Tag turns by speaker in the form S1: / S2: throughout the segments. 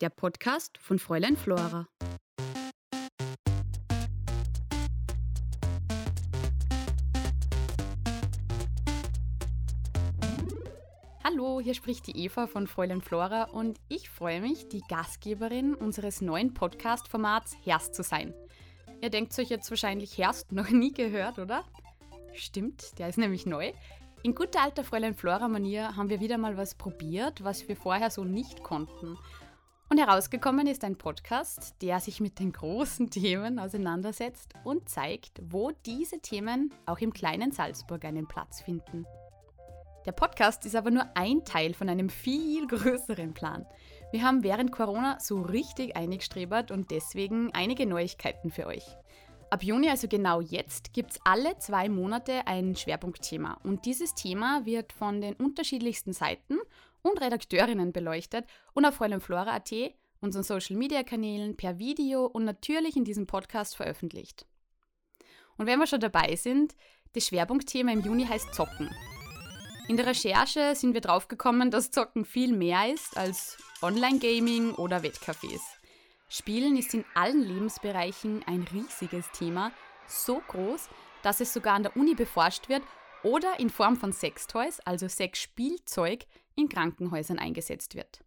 S1: der Podcast von Fräulein Flora. Hallo, hier spricht die Eva von Fräulein Flora und ich freue mich, die Gastgeberin unseres neuen Podcast-Formats Herst zu sein. Ihr denkt euch jetzt wahrscheinlich Herst noch nie gehört, oder? Stimmt, der ist nämlich neu. In guter alter Fräulein Flora-Manier haben wir wieder mal was probiert, was wir vorher so nicht konnten. Herausgekommen ist ein Podcast, der sich mit den großen Themen auseinandersetzt und zeigt, wo diese Themen auch im kleinen Salzburg einen Platz finden. Der Podcast ist aber nur ein Teil von einem viel größeren Plan. Wir haben während Corona so richtig eingestrebert und deswegen einige Neuigkeiten für euch. Ab Juni, also genau jetzt, gibt es alle zwei Monate ein Schwerpunktthema. Und dieses Thema wird von den unterschiedlichsten Seiten und Redakteurinnen beleuchtet und auf Flora.at, unseren Social Media Kanälen, per Video und natürlich in diesem Podcast veröffentlicht. Und wenn wir schon dabei sind, das Schwerpunktthema im Juni heißt Zocken. In der Recherche sind wir draufgekommen, dass Zocken viel mehr ist als Online-Gaming oder Wettcafés. Spielen ist in allen Lebensbereichen ein riesiges Thema, so groß, dass es sogar an der Uni beforscht wird oder in Form von Sextoys, also Sexspielzeug, in Krankenhäusern eingesetzt wird.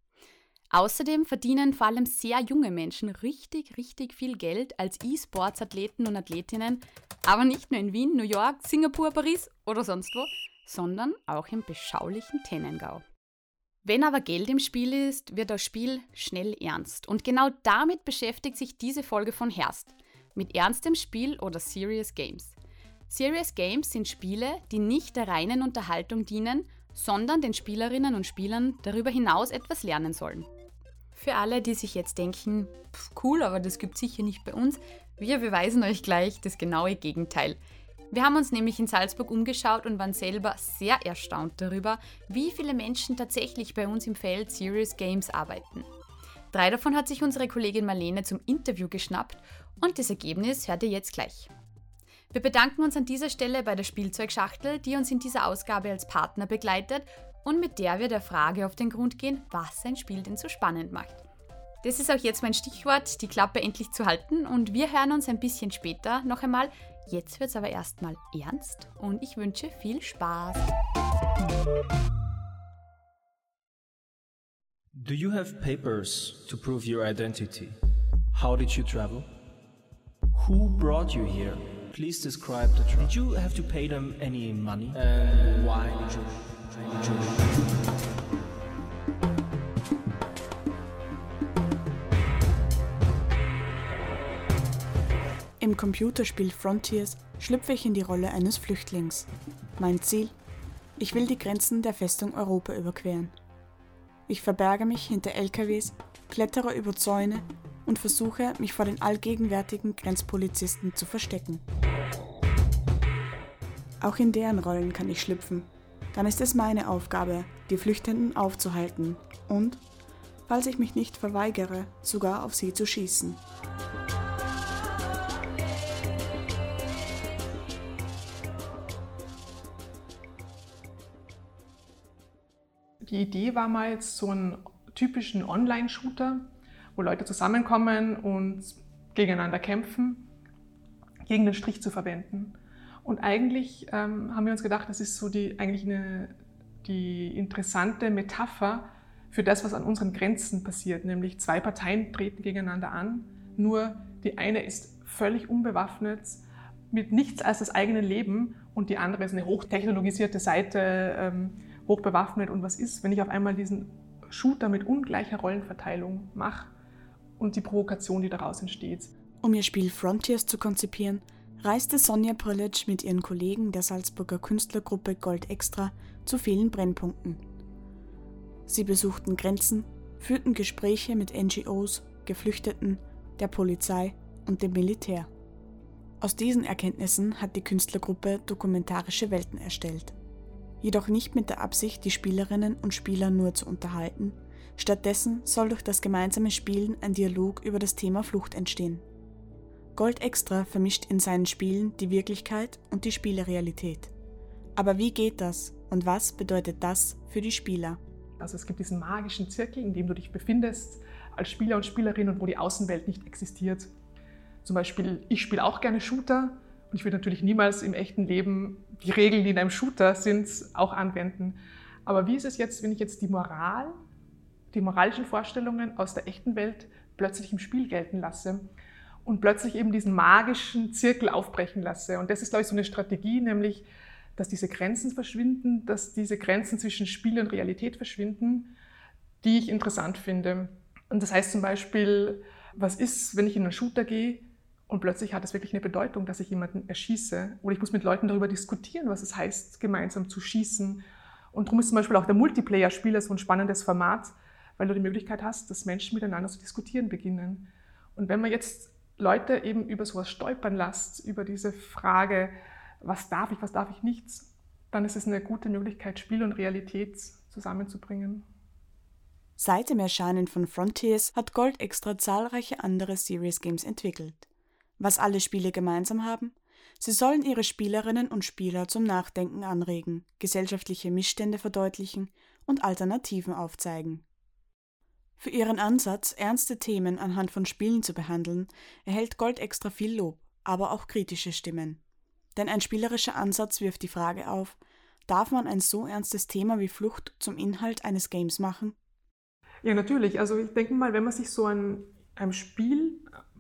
S1: Außerdem verdienen vor allem sehr junge Menschen richtig, richtig viel Geld als E-Sports-Athleten und Athletinnen, aber nicht nur in Wien, New York, Singapur, Paris oder sonst wo, sondern auch im beschaulichen Tennengau. Wenn aber Geld im Spiel ist, wird das Spiel schnell ernst. Und genau damit beschäftigt sich diese Folge von Herst. Mit ernstem Spiel oder Serious Games. Serious Games sind Spiele, die nicht der reinen Unterhaltung dienen, sondern den Spielerinnen und Spielern darüber hinaus etwas lernen sollen. Für alle, die sich jetzt denken, cool, aber das gibt sicher nicht bei uns, wir beweisen euch gleich das genaue Gegenteil. Wir haben uns nämlich in Salzburg umgeschaut und waren selber sehr erstaunt darüber, wie viele Menschen tatsächlich bei uns im Feld Serious Games arbeiten. Drei davon hat sich unsere Kollegin Marlene zum Interview geschnappt und das Ergebnis hört ihr jetzt gleich. Wir bedanken uns an dieser Stelle bei der Spielzeugschachtel, die uns in dieser Ausgabe als Partner begleitet und mit der wir der Frage auf den Grund gehen, was ein Spiel denn so spannend macht. Das ist auch jetzt mein Stichwort, die Klappe endlich zu halten und wir hören uns ein bisschen später noch einmal Jetzt wird es aber erstmal ernst und ich wünsche viel Spaß.
S2: Do you have papers to prove your identity? How did you travel? Who brought you here? Please describe the travel. Did you have to pay them any money? And why did you? Why did you?
S3: Im Computerspiel Frontiers schlüpfe ich in die Rolle eines Flüchtlings. Mein Ziel? Ich will die Grenzen der Festung Europa überqueren. Ich verberge mich hinter LKWs, klettere über Zäune und versuche, mich vor den allgegenwärtigen Grenzpolizisten zu verstecken. Auch in deren Rollen kann ich schlüpfen. Dann ist es meine Aufgabe, die Flüchtenden aufzuhalten und, falls ich mich nicht verweigere, sogar auf sie zu schießen.
S4: Die Idee war mal so einen typischen Online-Shooter, wo Leute zusammenkommen und gegeneinander kämpfen, gegen den Strich zu verwenden. Und eigentlich ähm, haben wir uns gedacht, das ist so die, eigentlich eine, die interessante Metapher für das, was an unseren Grenzen passiert. Nämlich zwei Parteien treten gegeneinander an, nur die eine ist völlig unbewaffnet, mit nichts als das eigene Leben und die andere ist eine hochtechnologisierte Seite, ähm, hochbewaffnet und was ist, wenn ich auf einmal diesen Shooter mit ungleicher Rollenverteilung mache und die Provokation, die daraus entsteht.
S3: Um ihr Spiel Frontiers zu konzipieren, reiste Sonja Prilic mit ihren Kollegen der Salzburger Künstlergruppe Gold Extra zu vielen Brennpunkten. Sie besuchten Grenzen, führten Gespräche mit NGOs, Geflüchteten, der Polizei und dem Militär. Aus diesen Erkenntnissen hat die Künstlergruppe dokumentarische Welten erstellt jedoch nicht mit der Absicht, die Spielerinnen und Spieler nur zu unterhalten. Stattdessen soll durch das gemeinsame Spielen ein Dialog über das Thema Flucht entstehen. Gold Extra vermischt in seinen Spielen die Wirklichkeit und die Spielerealität. Aber wie geht das und was bedeutet das für die Spieler?
S4: Also es gibt diesen magischen Zirkel, in dem du dich befindest, als Spieler und Spielerin und wo die Außenwelt nicht existiert. Zum Beispiel, ich spiele auch gerne Shooter und ich würde natürlich niemals im echten Leben die Regeln, die in einem Shooter sind, auch anwenden. Aber wie ist es jetzt, wenn ich jetzt die Moral, die moralischen Vorstellungen aus der echten Welt plötzlich im Spiel gelten lasse und plötzlich eben diesen magischen Zirkel aufbrechen lasse? Und das ist, glaube ich, so eine Strategie, nämlich, dass diese Grenzen verschwinden, dass diese Grenzen zwischen Spiel und Realität verschwinden, die ich interessant finde. Und das heißt zum Beispiel, was ist, wenn ich in einen Shooter gehe und plötzlich hat es wirklich eine Bedeutung, dass ich jemanden erschieße. Oder ich muss mit Leuten darüber diskutieren, was es heißt, gemeinsam zu schießen. Und darum ist zum Beispiel auch der Multiplayer-Spieler so ein spannendes Format, weil du die Möglichkeit hast, dass Menschen miteinander zu diskutieren beginnen. Und wenn man jetzt Leute eben über sowas stolpern lässt, über diese Frage, was darf ich, was darf ich nicht, dann ist es eine gute Möglichkeit, Spiel und Realität zusammenzubringen.
S3: Seit dem Erscheinen von Frontiers hat Gold extra zahlreiche andere Serious Games entwickelt. Was alle Spiele gemeinsam haben? Sie sollen ihre Spielerinnen und Spieler zum Nachdenken anregen, gesellschaftliche Missstände verdeutlichen und Alternativen aufzeigen. Für ihren Ansatz, ernste Themen anhand von Spielen zu behandeln, erhält Gold extra viel Lob, aber auch kritische Stimmen. Denn ein spielerischer Ansatz wirft die Frage auf, darf man ein so ernstes Thema wie Flucht zum Inhalt eines Games machen?
S4: Ja, natürlich. Also ich denke mal, wenn man sich so ein, einem Spiel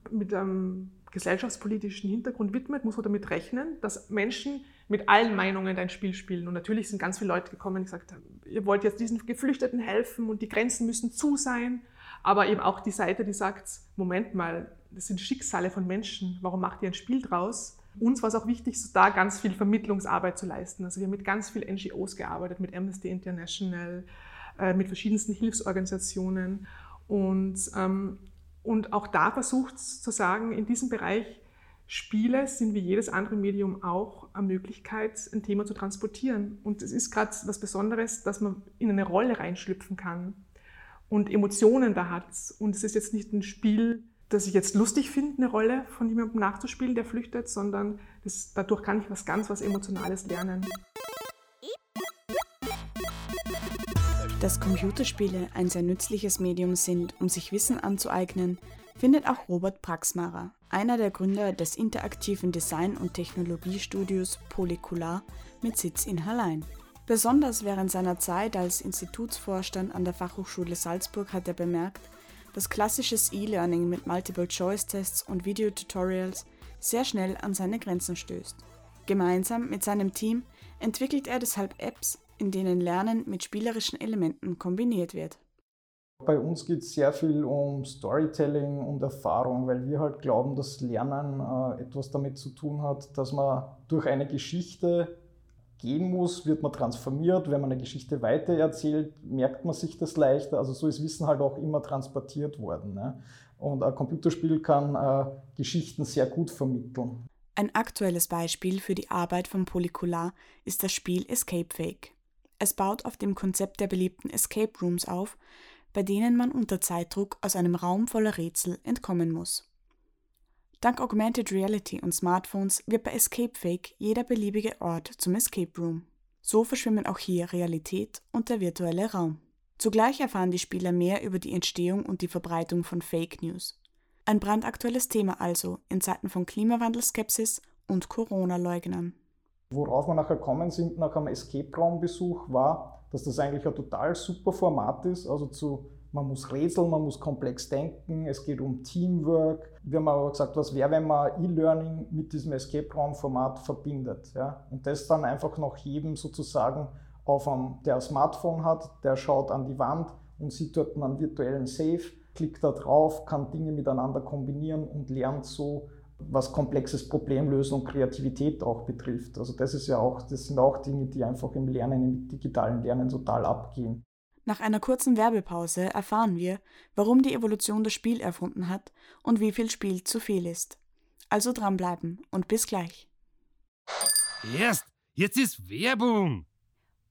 S4: mit einem gesellschaftspolitischen Hintergrund widmet, muss man damit rechnen, dass Menschen mit allen Meinungen dein Spiel spielen. Und natürlich sind ganz viele Leute gekommen und gesagt haben, ihr wollt jetzt diesen Geflüchteten helfen und die Grenzen müssen zu sein. Aber eben auch die Seite, die sagt, Moment mal, das sind Schicksale von Menschen, warum macht ihr ein Spiel draus? Uns war es auch wichtig, da ganz viel Vermittlungsarbeit zu leisten. Also wir haben mit ganz vielen NGOs gearbeitet, mit Amnesty International, äh, mit verschiedensten Hilfsorganisationen. Und ähm, und auch da versucht zu sagen, in diesem Bereich Spiele sind wie jedes andere Medium auch eine Möglichkeit, ein Thema zu transportieren. Und es ist gerade was Besonderes, dass man in eine Rolle reinschlüpfen kann und Emotionen da hat. Und es ist jetzt nicht ein Spiel, das ich jetzt lustig finde, eine Rolle von jemandem nachzuspielen, der flüchtet, sondern das, dadurch kann ich was ganz was Emotionales lernen.
S3: Dass Computerspiele ein sehr nützliches Medium sind, um sich Wissen anzueignen, findet auch Robert Praxmarer, einer der Gründer des interaktiven Design- und Technologiestudios Polycular mit Sitz in Hallein. Besonders während seiner Zeit als Institutsvorstand an der Fachhochschule Salzburg hat er bemerkt, dass klassisches E-Learning mit Multiple-Choice-Tests und Videotutorials sehr schnell an seine Grenzen stößt. Gemeinsam mit seinem Team entwickelt er deshalb Apps, in denen Lernen mit spielerischen Elementen kombiniert wird.
S5: Bei uns geht es sehr viel um Storytelling und Erfahrung, weil wir halt glauben, dass Lernen äh, etwas damit zu tun hat, dass man durch eine Geschichte gehen muss, wird man transformiert. Wenn man eine Geschichte weitererzählt, merkt man sich das leichter. Also so ist Wissen halt auch immer transportiert worden. Ne? Und ein Computerspiel kann äh, Geschichten sehr gut vermitteln.
S3: Ein aktuelles Beispiel für die Arbeit von Polycular ist das Spiel Escape Fake. Es baut auf dem Konzept der beliebten Escape Rooms auf, bei denen man unter Zeitdruck aus einem Raum voller Rätsel entkommen muss. Dank Augmented Reality und Smartphones wird bei Escape Fake jeder beliebige Ort zum Escape Room. So verschwimmen auch hier Realität und der virtuelle Raum. Zugleich erfahren die Spieler mehr über die Entstehung und die Verbreitung von Fake News. Ein brandaktuelles Thema also in Zeiten von Klimawandelskepsis und Corona-Leugnern.
S5: Worauf wir nachher kommen sind nach einem Escape-Raum-Besuch war, dass das eigentlich ein total super Format ist. Also zu, man muss rätseln, man muss komplex denken, es geht um Teamwork. Wir haben aber gesagt, was wäre, wenn man E-Learning mit diesem Escape-Raum-Format verbindet. Ja? Und das dann einfach noch jedem sozusagen auf einem, der ein Smartphone hat, der schaut an die Wand und sieht dort einen virtuellen Safe, klickt da drauf, kann Dinge miteinander kombinieren und lernt so was komplexes Problemlösen und Kreativität auch betrifft. Also das ist ja auch, das sind auch Dinge, die einfach im Lernen, im digitalen Lernen total abgehen.
S3: Nach einer kurzen Werbepause erfahren wir, warum die Evolution das Spiel erfunden hat und wie viel Spiel zu viel ist. Also dranbleiben und bis gleich.
S6: Erst, jetzt ist Werbung.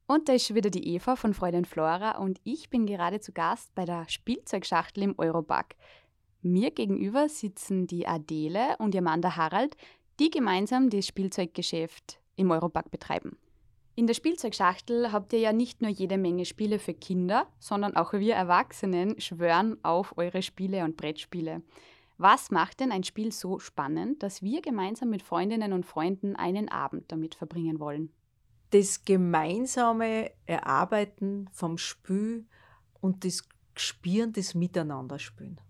S1: Und da ist schon wieder die Eva von Freundin Flora und ich bin gerade zu Gast bei der Spielzeugschachtel im Europack. Mir gegenüber sitzen die Adele und ihr Mann der Harald, die gemeinsam das Spielzeuggeschäft im Europack betreiben. In der Spielzeugschachtel habt ihr ja nicht nur jede Menge Spiele für Kinder, sondern auch wir Erwachsenen schwören auf eure Spiele und Brettspiele. Was macht denn ein Spiel so spannend, dass wir gemeinsam mit Freundinnen und Freunden einen Abend damit verbringen wollen?
S7: Das gemeinsame Erarbeiten vom Spiel und das Spielen, das Miteinanderspielen.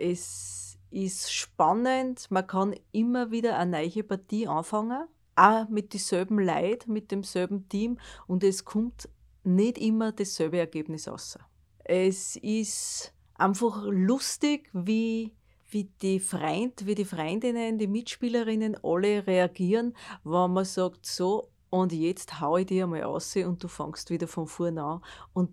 S7: Es ist spannend, man kann immer wieder eine neue Partie anfangen auch mit dieselben Leuten, mit demselben Team und es kommt nicht immer dasselbe Ergebnis raus. Es ist einfach lustig, wie, wie die Freund, wie die Freundinnen, die Mitspielerinnen alle reagieren, wenn man sagt, so, und jetzt hau ich dir einmal aus und du fängst wieder von vorne an und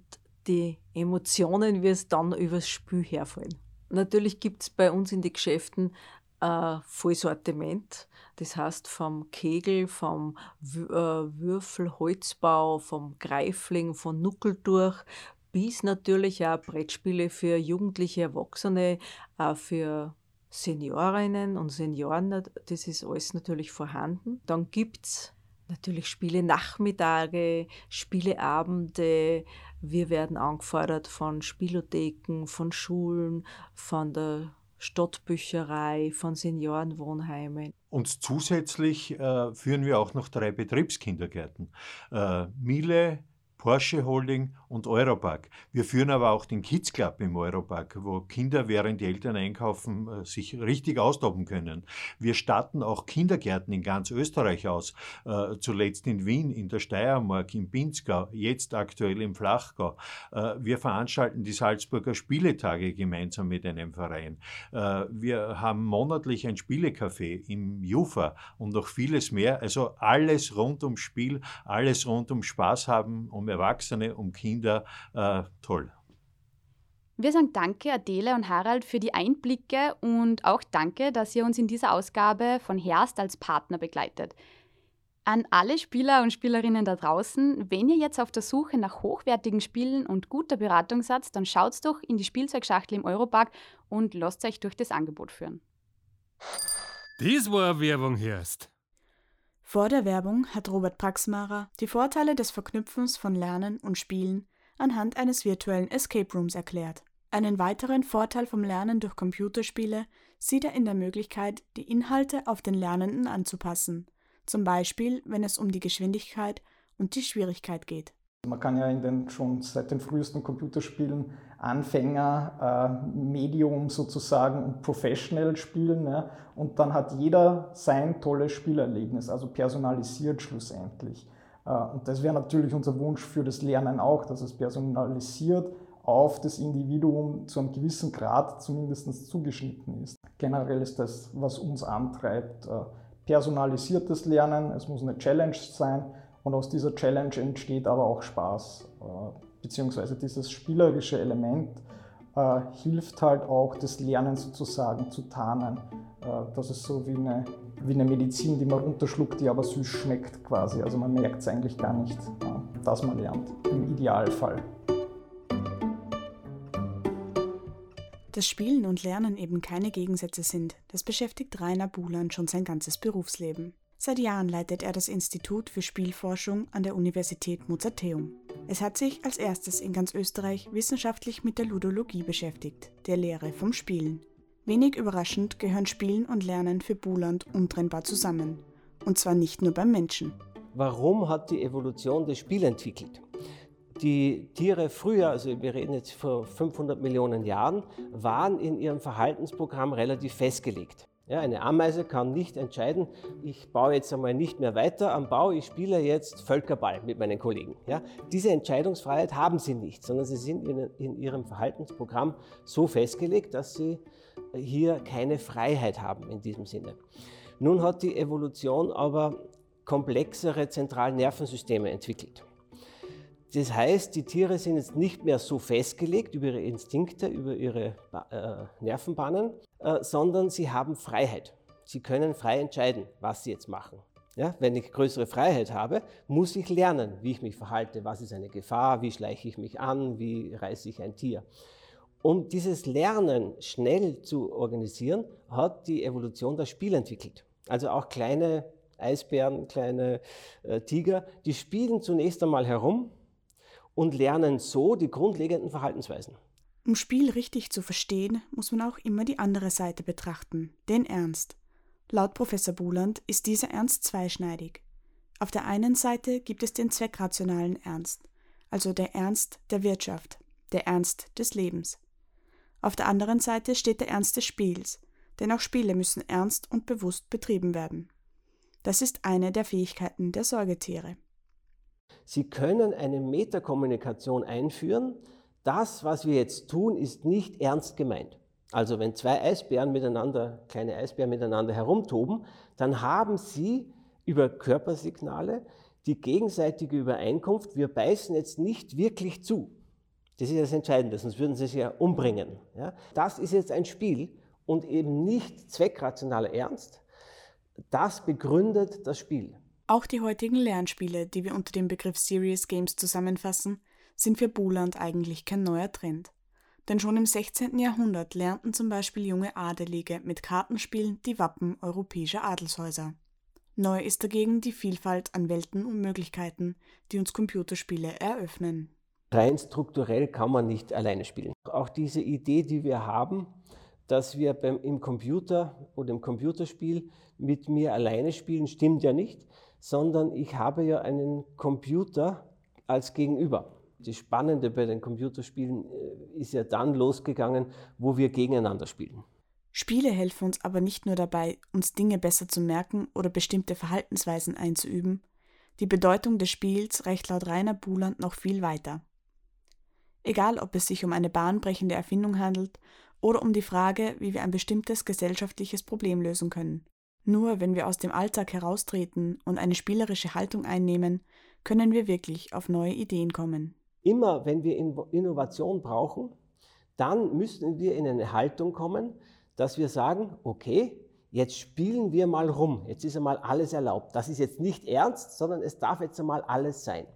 S7: die Emotionen, wie dann übers Spiel herfallen. Natürlich gibt es bei uns in den Geschäften ein Vollsortiment. Das heißt vom Kegel, vom äh, Würfelholzbau, vom Greifling, von Nuckeldurch bis natürlich auch Brettspiele für jugendliche Erwachsene, auch für Seniorinnen und Senioren. Das ist alles natürlich vorhanden. Dann gibt es natürlich Spiele Nachmittage, Spieleabende. Wir werden angefordert von Spielotheken, von Schulen, von der Stadtbücherei, von Seniorenwohnheimen.
S8: Und zusätzlich äh, führen wir auch noch drei Betriebskindergärten. Äh, Miele, Porsche Holding und Europark. Wir führen aber auch den Kids Club im Europark, wo Kinder, während die Eltern einkaufen, äh, sich richtig austoben können. Wir starten auch Kindergärten in ganz Österreich aus, äh, zuletzt in Wien, in der Steiermark, im Pinzgau, jetzt aktuell im Flachgau. Äh, wir veranstalten die Salzburger Spieletage gemeinsam mit einem Verein. Wir haben monatlich ein Spielecafé im Jufa und noch vieles mehr. Also alles rund ums Spiel, alles rund um Spaß haben, um Erwachsene, um Kinder. Äh, toll.
S1: Wir sagen Danke, Adele und Harald, für die Einblicke und auch Danke, dass ihr uns in dieser Ausgabe von Herst als Partner begleitet. An alle Spieler und Spielerinnen da draußen, wenn ihr jetzt auf der Suche nach hochwertigen Spielen und guter Beratung seid, dann schaut doch in die Spielzeugschachtel im Europark und lasst euch durch das Angebot führen.
S6: Dies war Werbung, Herst.
S3: Vor der Werbung hat Robert Praxmarer die Vorteile des Verknüpfens von Lernen und Spielen anhand eines virtuellen Escape Rooms erklärt. Einen weiteren Vorteil vom Lernen durch Computerspiele sieht er in der Möglichkeit, die Inhalte auf den Lernenden anzupassen, zum Beispiel wenn es um die Geschwindigkeit und die Schwierigkeit geht.
S5: Man kann ja in den, schon seit den frühesten Computerspielen Anfänger, äh, Medium sozusagen und Professional spielen. Ja? Und dann hat jeder sein tolles Spielerlebnis, also personalisiert schlussendlich. Äh, und das wäre natürlich unser Wunsch für das Lernen auch, dass es personalisiert auf das Individuum zu einem gewissen Grad zumindest zugeschnitten ist. Generell ist das, was uns antreibt, äh, personalisiertes Lernen. Es muss eine Challenge sein und aus dieser Challenge entsteht aber auch Spaß, äh, beziehungsweise dieses spielerische Element äh, hilft halt auch, das Lernen sozusagen zu tarnen. Äh, das ist so wie eine, wie eine Medizin, die man runterschluckt, die aber süß schmeckt quasi. Also man merkt es eigentlich gar nicht, dass man lernt, im Idealfall.
S3: Dass Spielen und Lernen eben keine Gegensätze sind, das beschäftigt Rainer Buhland schon sein ganzes Berufsleben. Seit Jahren leitet er das Institut für Spielforschung an der Universität Mozarteum. Es hat sich als erstes in ganz Österreich wissenschaftlich mit der Ludologie beschäftigt, der Lehre vom Spielen. Wenig überraschend gehören Spielen und Lernen für Buland untrennbar zusammen. Und zwar nicht nur beim Menschen.
S9: Warum hat die Evolution das Spiel entwickelt? Die Tiere früher, also wir reden jetzt vor 500 Millionen Jahren, waren in ihrem Verhaltensprogramm relativ festgelegt. Ja, eine Ameise kann nicht entscheiden, ich baue jetzt einmal nicht mehr weiter am Bau, ich spiele jetzt Völkerball mit meinen Kollegen. Ja, diese Entscheidungsfreiheit haben sie nicht, sondern sie sind in, in ihrem Verhaltensprogramm so festgelegt, dass sie hier keine Freiheit haben in diesem Sinne. Nun hat die Evolution aber komplexere Zentralnervensysteme entwickelt. Das heißt, die Tiere sind jetzt nicht mehr so festgelegt über ihre Instinkte, über ihre äh, Nervenbahnen, äh, sondern sie haben Freiheit. Sie können frei entscheiden, was sie jetzt machen. Ja, wenn ich größere Freiheit habe, muss ich lernen, wie ich mich verhalte, was ist eine Gefahr, wie schleiche ich mich an, wie reiße ich ein Tier. Um dieses Lernen schnell zu organisieren, hat die Evolution das Spiel entwickelt. Also auch kleine Eisbären, kleine äh, Tiger, die spielen zunächst einmal herum und lernen so die grundlegenden Verhaltensweisen.
S3: Um Spiel richtig zu verstehen, muss man auch immer die andere Seite betrachten, den Ernst. Laut Professor Buland ist dieser Ernst zweischneidig. Auf der einen Seite gibt es den zweckrationalen Ernst, also der Ernst der Wirtschaft, der Ernst des Lebens. Auf der anderen Seite steht der Ernst des Spiels, denn auch Spiele müssen ernst und bewusst betrieben werden. Das ist eine der Fähigkeiten der Säugetiere.
S9: Sie können eine Metakommunikation einführen. Das, was wir jetzt tun, ist nicht ernst gemeint. Also wenn zwei Eisbären miteinander, kleine Eisbären miteinander herumtoben, dann haben sie über Körpersignale die gegenseitige Übereinkunft, wir beißen jetzt nicht wirklich zu. Das ist das Entscheidende, sonst würden sie sich ja umbringen. Ja? Das ist jetzt ein Spiel und eben nicht zweckrationaler Ernst. Das begründet das Spiel.
S3: Auch die heutigen Lernspiele, die wir unter dem Begriff Serious Games zusammenfassen, sind für Buland eigentlich kein neuer Trend. Denn schon im 16. Jahrhundert lernten zum Beispiel junge Adelige mit Kartenspielen die Wappen europäischer Adelshäuser. Neu ist dagegen die Vielfalt an Welten und Möglichkeiten, die uns Computerspiele eröffnen.
S9: Rein strukturell kann man nicht alleine spielen. Auch diese Idee, die wir haben, dass wir beim, im Computer oder im Computerspiel mit mir alleine spielen, stimmt ja nicht, sondern ich habe ja einen Computer als Gegenüber. Das Spannende bei den Computerspielen äh, ist ja dann losgegangen, wo wir gegeneinander spielen.
S3: Spiele helfen uns aber nicht nur dabei, uns Dinge besser zu merken oder bestimmte Verhaltensweisen einzuüben. Die Bedeutung des Spiels reicht laut Rainer Buland noch viel weiter. Egal, ob es sich um eine bahnbrechende Erfindung handelt oder um die Frage, wie wir ein bestimmtes gesellschaftliches Problem lösen können. Nur wenn wir aus dem Alltag heraustreten und eine spielerische Haltung einnehmen, können wir wirklich auf neue Ideen kommen.
S9: Immer wenn wir Innovation brauchen, dann müssen wir in eine Haltung kommen, dass wir sagen, okay, jetzt spielen wir mal rum, jetzt ist einmal alles erlaubt. Das ist jetzt nicht ernst, sondern es darf jetzt einmal alles sein.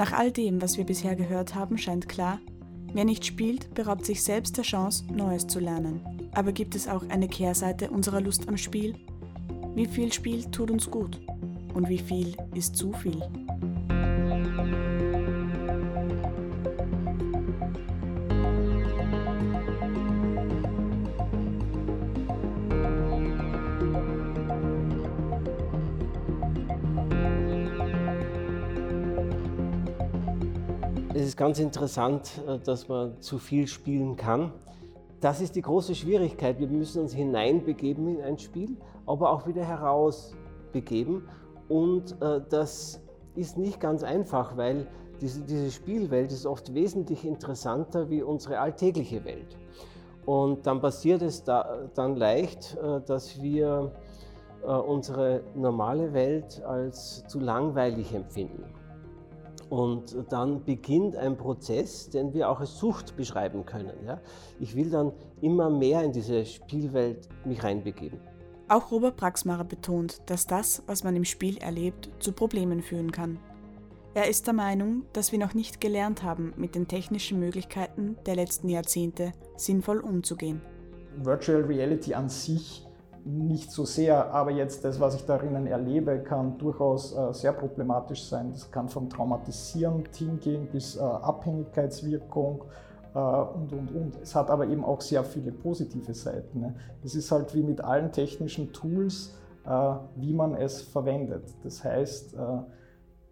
S3: Nach all dem, was wir bisher gehört haben, scheint klar, wer nicht spielt, beraubt sich selbst der Chance, Neues zu lernen. Aber gibt es auch eine Kehrseite unserer Lust am Spiel? Wie viel Spiel tut uns gut? Und wie viel ist zu viel?
S9: Ist ganz interessant, äh, dass man zu viel spielen kann. Das ist die große Schwierigkeit. Wir müssen uns hineinbegeben in ein Spiel, aber auch wieder herausbegeben. Und äh, das ist nicht ganz einfach, weil diese, Spielwelt ist oft wesentlich interessanter wie unsere alltägliche Welt. Und dann passiert es da, dann leicht, äh, dass wir unsere normale Welt als zu langweilig empfinden. Und dann beginnt ein Prozess, den wir auch als Sucht beschreiben können. Ja? Ich will dann immer mehr in diese Spielwelt mich reinbegeben.
S3: Auch Robert Praxmacher betont, dass das, was man im Spiel erlebt, zu Problemen führen kann. Er ist der Meinung, dass wir noch nicht gelernt haben, mit den technischen Möglichkeiten der letzten Jahrzehnte sinnvoll umzugehen.
S5: Virtual Reality an sich nicht so sehr, aber jetzt das, was ich darin erlebe, kann durchaus äh, sehr problematisch sein. Das kann vom Traumatisieren hingehen bis äh, Abhängigkeitswirkung äh, und, und, und. Es hat aber eben auch sehr viele positive Seiten. Ne? Es ist halt wie mit allen technischen Tools, äh, wie man es verwendet. Das heißt, äh,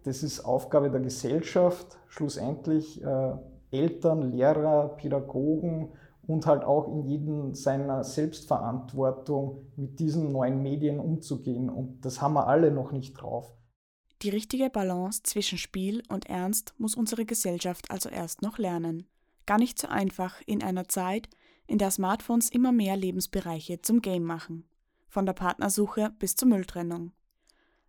S5: das ist Aufgabe der Gesellschaft, schlussendlich äh, Eltern, Lehrer, Pädagogen, und halt auch in jedem seiner Selbstverantwortung mit diesen neuen Medien umzugehen. Und das haben wir alle noch nicht drauf.
S3: Die richtige Balance zwischen Spiel und Ernst muss unsere Gesellschaft also erst noch lernen. Gar nicht so einfach in einer Zeit, in der Smartphones immer mehr Lebensbereiche zum Game machen. Von der Partnersuche bis zur Mülltrennung.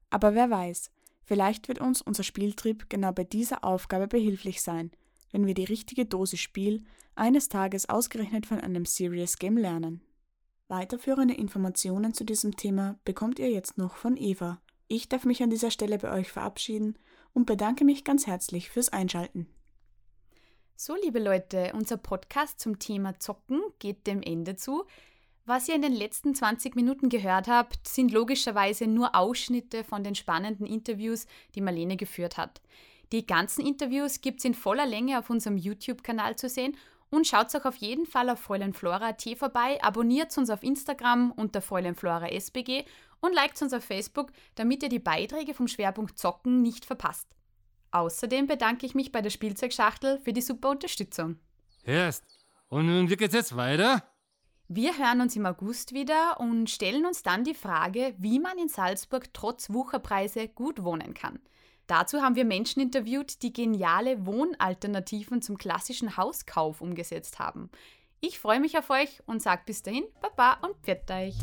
S3: Aber wer weiß, vielleicht wird uns unser Spieltrieb genau bei dieser Aufgabe behilflich sein, wenn wir die richtige Dosis Spiel eines Tages ausgerechnet von einem Serious Game lernen. Weiterführende Informationen zu diesem Thema bekommt ihr jetzt noch von Eva. Ich darf mich an dieser Stelle bei euch verabschieden und bedanke mich ganz herzlich fürs Einschalten.
S1: So, liebe Leute, unser Podcast zum Thema Zocken geht dem Ende zu. Was ihr in den letzten 20 Minuten gehört habt, sind logischerweise nur Ausschnitte von den spannenden Interviews, die Marlene geführt hat. Die ganzen Interviews gibt es in voller Länge auf unserem YouTube-Kanal zu sehen und schaut auch auf jeden Fall auf Fräulein Flora T vorbei, abonniert uns auf Instagram unter Fräulein Flora SBG und liked uns auf Facebook, damit ihr die Beiträge vom Schwerpunkt Zocken nicht verpasst. Außerdem bedanke ich mich bei der Spielzeugschachtel für die super Unterstützung.
S6: Erst. Und wie geht's jetzt weiter?
S1: Wir hören uns im August wieder und stellen uns dann die Frage, wie man in Salzburg trotz Wucherpreise gut wohnen kann. Dazu haben wir Menschen interviewt, die geniale Wohnalternativen zum klassischen Hauskauf umgesetzt haben. Ich freue mich auf euch und sage bis dahin Baba und pfiat euch.